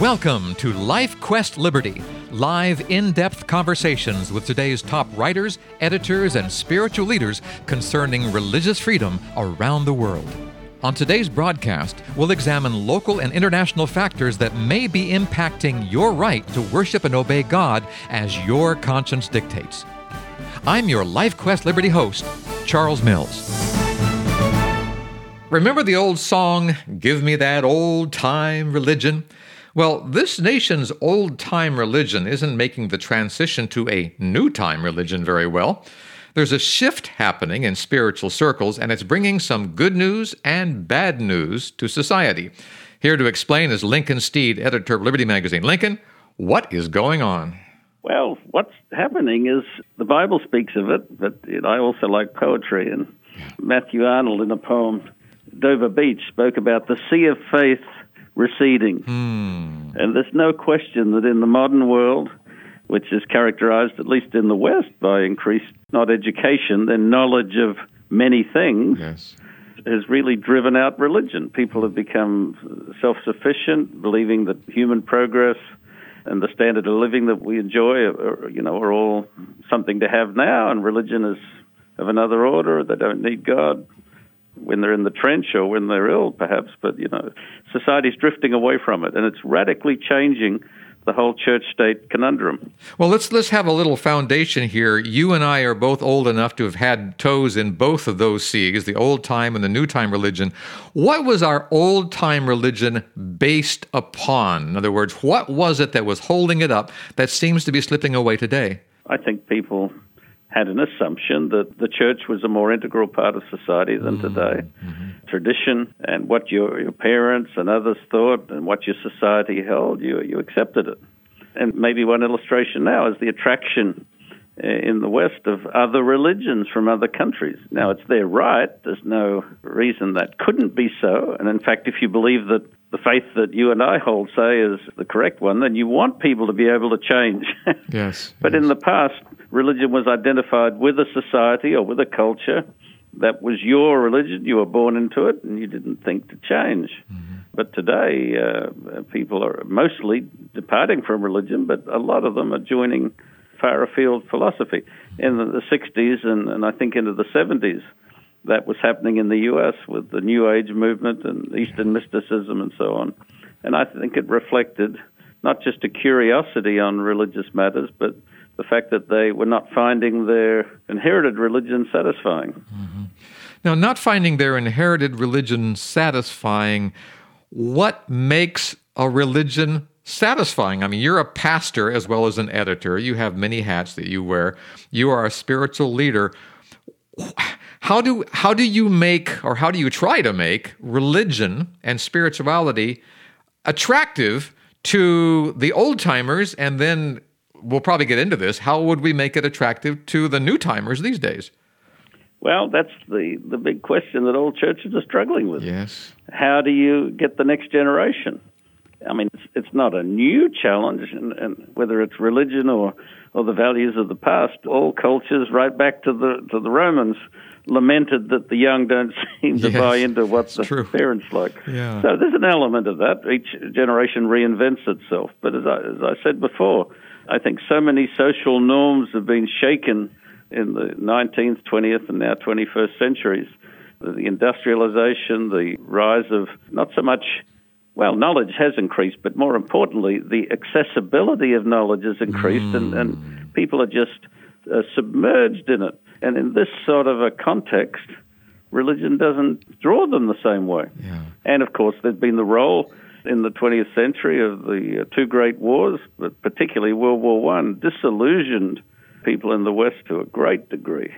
Welcome to Life Quest Liberty, live in depth conversations with today's top writers, editors, and spiritual leaders concerning religious freedom around the world. On today's broadcast, we'll examine local and international factors that may be impacting your right to worship and obey God as your conscience dictates. I'm your Life Quest Liberty host, Charles Mills. Remember the old song, Give Me That Old Time Religion? Well, this nation's old time religion isn't making the transition to a new time religion very well. There's a shift happening in spiritual circles, and it's bringing some good news and bad news to society. Here to explain is Lincoln Steed, editor of Liberty Magazine. Lincoln, what is going on? Well, what's happening is the Bible speaks of it, but I also like poetry. And Matthew Arnold, in a poem, Dover Beach, spoke about the sea of faith receding. Hmm. And there's no question that in the modern world, which is characterized, at least in the West, by increased not education, then knowledge of many things, Yes. has really driven out religion. People have become self sufficient, believing that human progress and the standard of living that we enjoy are, you know, are all something to have now, and religion is of another order. They don't need God when they're in the trench or when they're ill, perhaps. But you know, society's drifting away from it, and it's radically changing the whole church-state conundrum. Well, let's let's have a little foundation here. You and I are both old enough to have had toes in both of those seas, the old time and the new time religion. What was our old time religion based upon? In other words, what was it that was holding it up that seems to be slipping away today? I think people had an assumption that the church was a more integral part of society than today. Tradition and what your, your parents and others thought and what your society held, you, you accepted it. And maybe one illustration now is the attraction uh, in the West of other religions from other countries. Now, it's their right. There's no reason that couldn't be so. And in fact, if you believe that the faith that you and I hold, say, is the correct one, then you want people to be able to change. Yes. But in the past, religion was identified with a society or with a culture. That was your religion. You were born into it, and you didn't think to change. But today, uh, people are mostly departing from religion, but a lot of them are joining far afield philosophy. In the, the 60s and, and I think into the 70s, that was happening in the U.S. with the New Age movement and Eastern mysticism and so on. And I think it reflected not just a curiosity on religious matters, but the fact that they were not finding their inherited religion satisfying. Mm-hmm. Now, not finding their inherited religion satisfying, what makes a religion satisfying? I mean, you're a pastor as well as an editor. You have many hats that you wear. You are a spiritual leader. How do how do you make or how do you try to make religion and spirituality attractive to the old timers and then we'll probably get into this. How would we make it attractive to the new timers these days? Well, that's the, the big question that all churches are struggling with. Yes. How do you get the next generation? I mean, it's, it's not a new challenge, and, and whether it's religion or, or the values of the past, all cultures, right back to the to the Romans, lamented that the young don't seem to Yes, buy into what the true. parents like. Yeah. So there's an element of that. Each generation reinvents itself. But as I, as I said before, I think so many social norms have been shaken in the 19th, 20th, and now 21st centuries. The industrialization, the rise of not so much, well, knowledge has increased, but more importantly, the accessibility of knowledge has increased, and, and people are just uh, submerged in it. And in this sort of a context, religion doesn't draw them the same way. Yeah. And of course, there's been the role in the 20th century of the uh, two great wars, but particularly World War One, disillusioned people in the West to a great degree.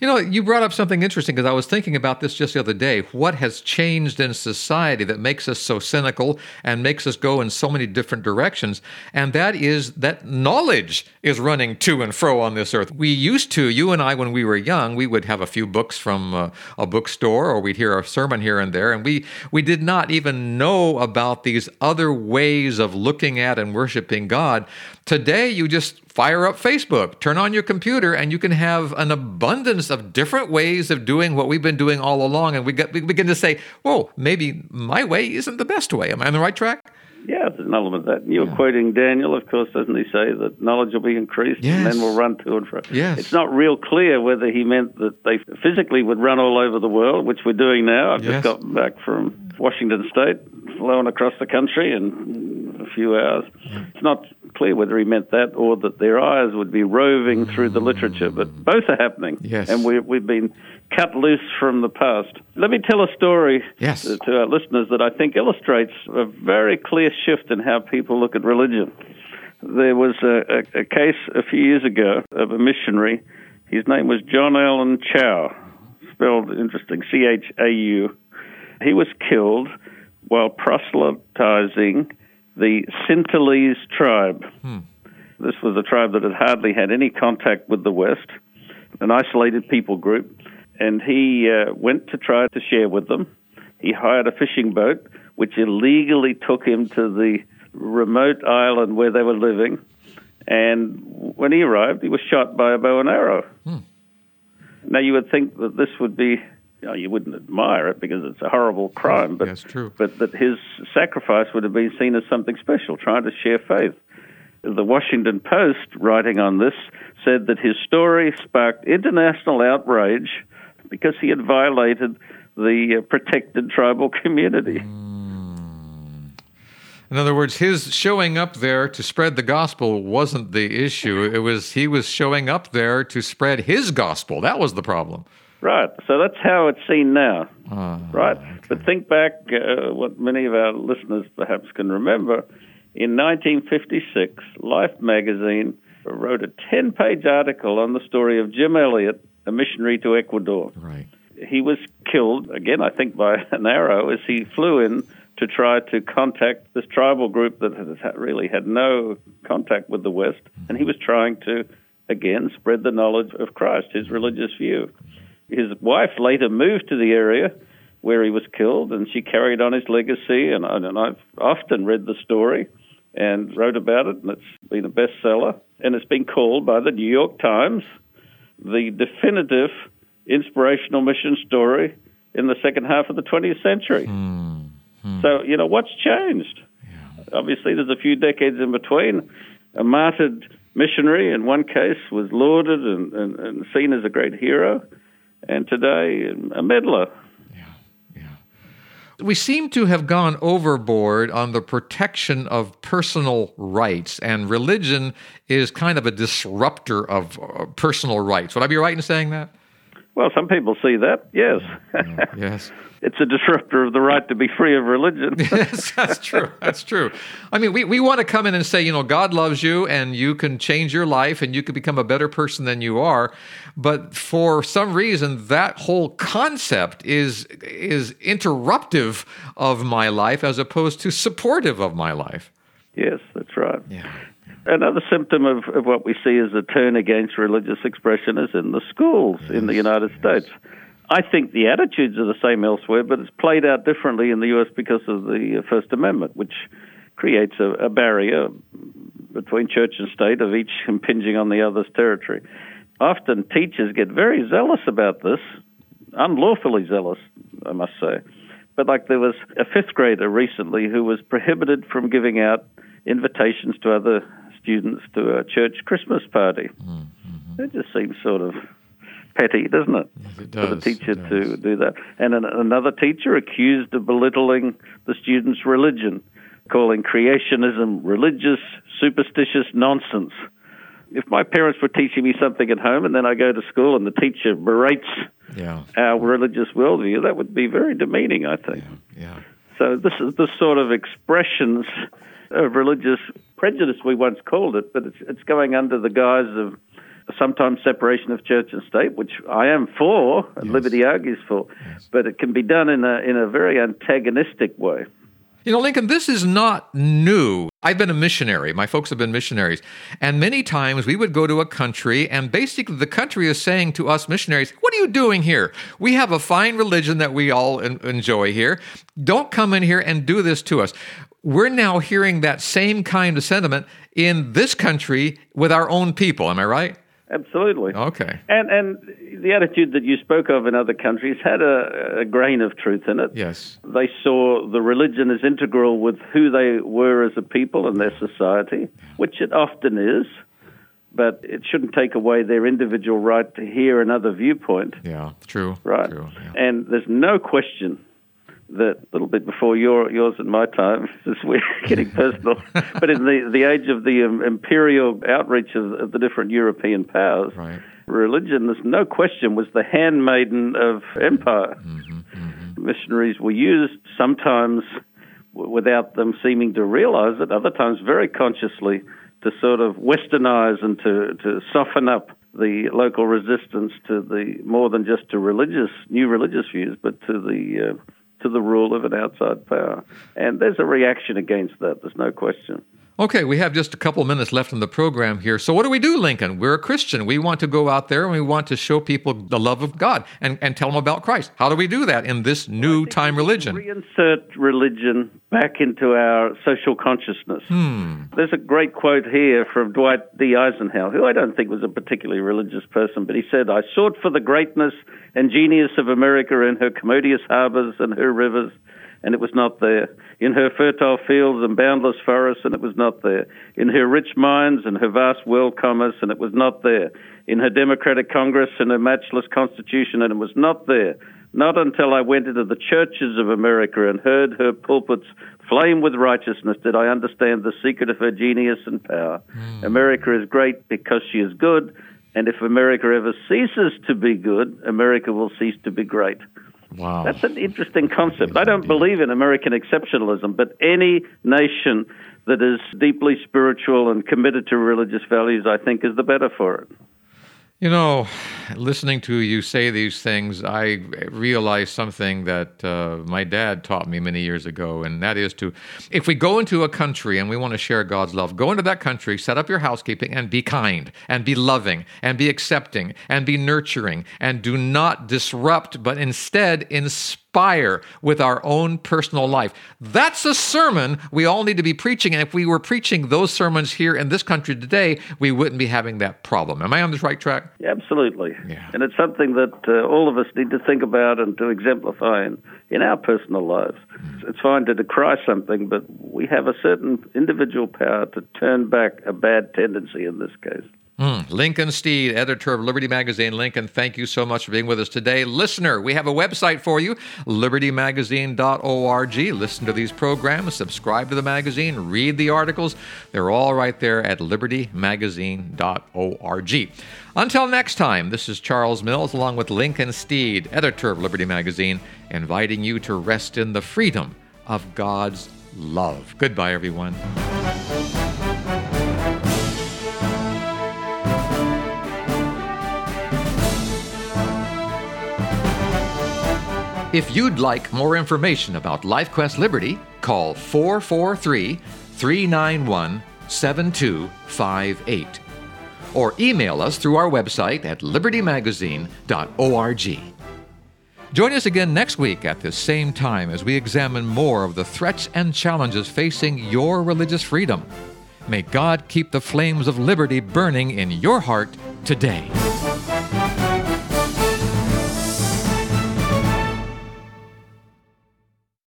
You know, you brought up something interesting because I was thinking about this just the other day. What has changed in society that makes us so cynical and makes us go in so many different directions? And that is that knowledge is running to and fro on this earth. We used to, you and I, when we were young, we would have a few books from uh, a bookstore or we'd hear a sermon here and there, and we, we did not even know about these other ways of looking at and worshiping God. Today, you just fire up Facebook, turn on your computer, and you can have an abundance of different ways of doing what we've been doing all along. And we, get, we begin to say, whoa, maybe my way isn't the best way. Am I on the right track? Yeah, there's an element of that. you're yeah. quoting Daniel, of course, doesn't he say that knowledge will be increased yes. and men will run to and fro? Yes. It's not real clear whether he meant that they physically would run all over the world, which we're doing now. I've yes. just got back from Washington State, flown across the country in a few hours. Yeah. It's not clear whether he meant that or that their eyes would be roving through the mm. literature, but both are happening. Yes. And we, we've been cut loose from the past. Let me tell a story yes. Uh, to our listeners that I think illustrates a very clear shift in how people look at religion. There was a, a, a case a few years ago of a missionary. His name was John Allen Chau, spelled interesting, C H A U. He was killed while proselytizing the Sentinelese tribe. Hmm. This was a tribe that had hardly had any contact with the West, an isolated people group and he uh, went to try to share with them. He hired a fishing boat, which illegally took him to the remote island where they were living. And when he arrived, he was shot by a bow and arrow. Hmm. Now, you would think that this would be, you, know, you wouldn't admire it because it's a horrible crime, but, That's true. but that his sacrifice would have been seen as something special, trying to share faith. The Washington Post, writing on this, said that his story sparked international outrage because he had violated the uh, protected tribal community. Hmm. In other words, his showing up there to spread the gospel wasn't the issue. It was he was showing up there to spread his gospel. That was the problem. Right. So that's how it's seen now. Uh, right. Okay. But think back, uh, what many of our listeners perhaps can remember. In 1956, Life magazine wrote a 10 page article on the story of Jim Elliot a missionary to Ecuador. Right. He was killed, again, I think, by an arrow as he flew in to try to contact this tribal group that really had no contact with the West. And he was trying to, again, spread the knowledge of Christ, his religious view. His wife later moved to the area where he was killed, and she carried on his legacy. And, and I've often read the story and wrote about it, and it's been a bestseller. And it's been called by the New York Times the definitive inspirational mission story in the second half of the 20th century. Hmm. Hmm. So, you know, what's changed? Yeah. Obviously, there's a few decades in between. A martyred missionary, in one case, was lauded and, and, and seen as a great hero, and today, a meddler Yeah, yeah. we seem to have gone overboard on the protection of personal rights, and religion is kind of a disruptor of uh, personal rights. Would I be right in saying that? Well, some people see that, yes. yes. It's a disruptor of the right to be free of religion. yes, that's true. That's true. I mean, we, we want to come in and say, you know, God loves you and you can change your life and you can become a better person than you are. But for some reason, that whole concept is is interruptive of my life as opposed to supportive of my life. Yes, that's right. Yeah. Another symptom of, of what we see as a turn against religious expression is in the schools yes, in the United States. I think the attitudes are the same elsewhere, but it's played out differently in the U.S. because of the First Amendment, which creates a, a barrier between church and state of each impinging on the other's territory. Often teachers get very zealous about this, unlawfully zealous, I must say. But like there was a fifth grader recently who was prohibited from giving out invitations to other students to a church Christmas party. Mm-hmm. It just seems sort of petty, doesn't it? Yes, it does. For the teacher to do that. And an, another teacher accused of belittling the student's religion, calling creationism religious, superstitious nonsense. If my parents were teaching me something at home and then I go to school and the teacher berates yeah. our religious worldview, that would be very demeaning, I think. Yeah. yeah. So this is the sort of expressions of religious prejudice we once called it, but it's it's going under the guise of sometimes separation of church and state, which I am for, and yes. liberty argues for, yes. but it can be done in a in a very antagonistic way. You know, Lincoln, this is not new. I've been a missionary. My folks have been missionaries. And many times we would go to a country, and basically the country is saying to us missionaries, What are you doing here? We have a fine religion that we all enjoy here. Don't come in here and do this to us we're now hearing that same kind of sentiment in this country with our own people. Am I right? Absolutely. Okay. And and the attitude that you spoke of in other countries had a, a grain of truth in it. Yes. They saw the religion as integral with who they were as a people and their society, which it often is, but it shouldn't take away their individual right to hear another viewpoint. Yeah, true. Right. True. Yeah. And there's no question that a little bit before your, yours and my time, as we're getting personal, but in the, the age of the um, imperial outreach of, of, the different European powers, right. religion, there's no question, was the handmaiden of empire. Mm-hmm, mm-hmm. Missionaries were used sometimes without them seeming to realize it, other times very consciously to sort of westernize and to, to soften up the local resistance to the more than just to religious new religious views, but to the uh, to the rule of an outside power. And there's a reaction against that, there's no question. Okay, we have just a couple minutes left in the program here. So, what do we do, Lincoln? We're a Christian. We want to go out there and we want to show people the love of God and, and tell them about Christ. How do we do that in this new time religion? Reinsert religion back into our social consciousness. Hmm. There's a great quote here from Dwight D. Eisenhower, who I don't think was a particularly religious person, but he said, I sought for the greatness and genius of America in her commodious harbors and her rivers and it was not there. In her fertile fields and boundless forests, and it was not there. In her rich mines and her vast world commerce, and it was not there. In her democratic Congress and her matchless Constitution, and it was not there. Not until I went into the churches of America and heard her pulpits flame with righteousness did I understand the secret of her genius and power. Mm. America is great because she is good, and if America ever ceases to be good, America will cease to be great. Wow. That's an interesting concept. I don't believe in American exceptionalism, but any nation that is deeply spiritual and committed to religious values, I think, is the better for it. You know, listening to you say these things, I realize something that uh, my dad taught me many years ago, and that is to, if we go into a country and we want to share God's love, go into that country, set up your housekeeping, and be kind, and be loving, and be accepting, and be nurturing, and do not disrupt, but instead inspire inspire with our own personal life. That's a sermon we all need to be preaching. And if we were preaching those sermons here in this country today, we wouldn't be having that problem. Am I on this right track? Absolutely. Yeah. And it's something that uh, all of us need to think about and to exemplify in, in our personal lives. Mm. It's fine to decry something, but we have a certain individual power to turn back a bad tendency in this case. Mm. Lincoln Steed, editor of Liberty Magazine. Lincoln, thank you so much for being with us today. Listener, we have a website for you, libertymagazine.org. Listen to these programs, subscribe to the magazine, read the articles. They're all right there at libertymagazine.org. Until next time, this is Charles Mills along with Lincoln Steed, editor of Liberty Magazine, inviting you to rest in the freedom of God's love. Goodbye, everyone. If you'd like more information about LifeQuest Liberty, call 443 391 7258 or email us through our website at libertymagazine.org. Join us again next week at the same time as we examine more of the threats and challenges facing your religious freedom. May God keep the flames of liberty burning in your heart today.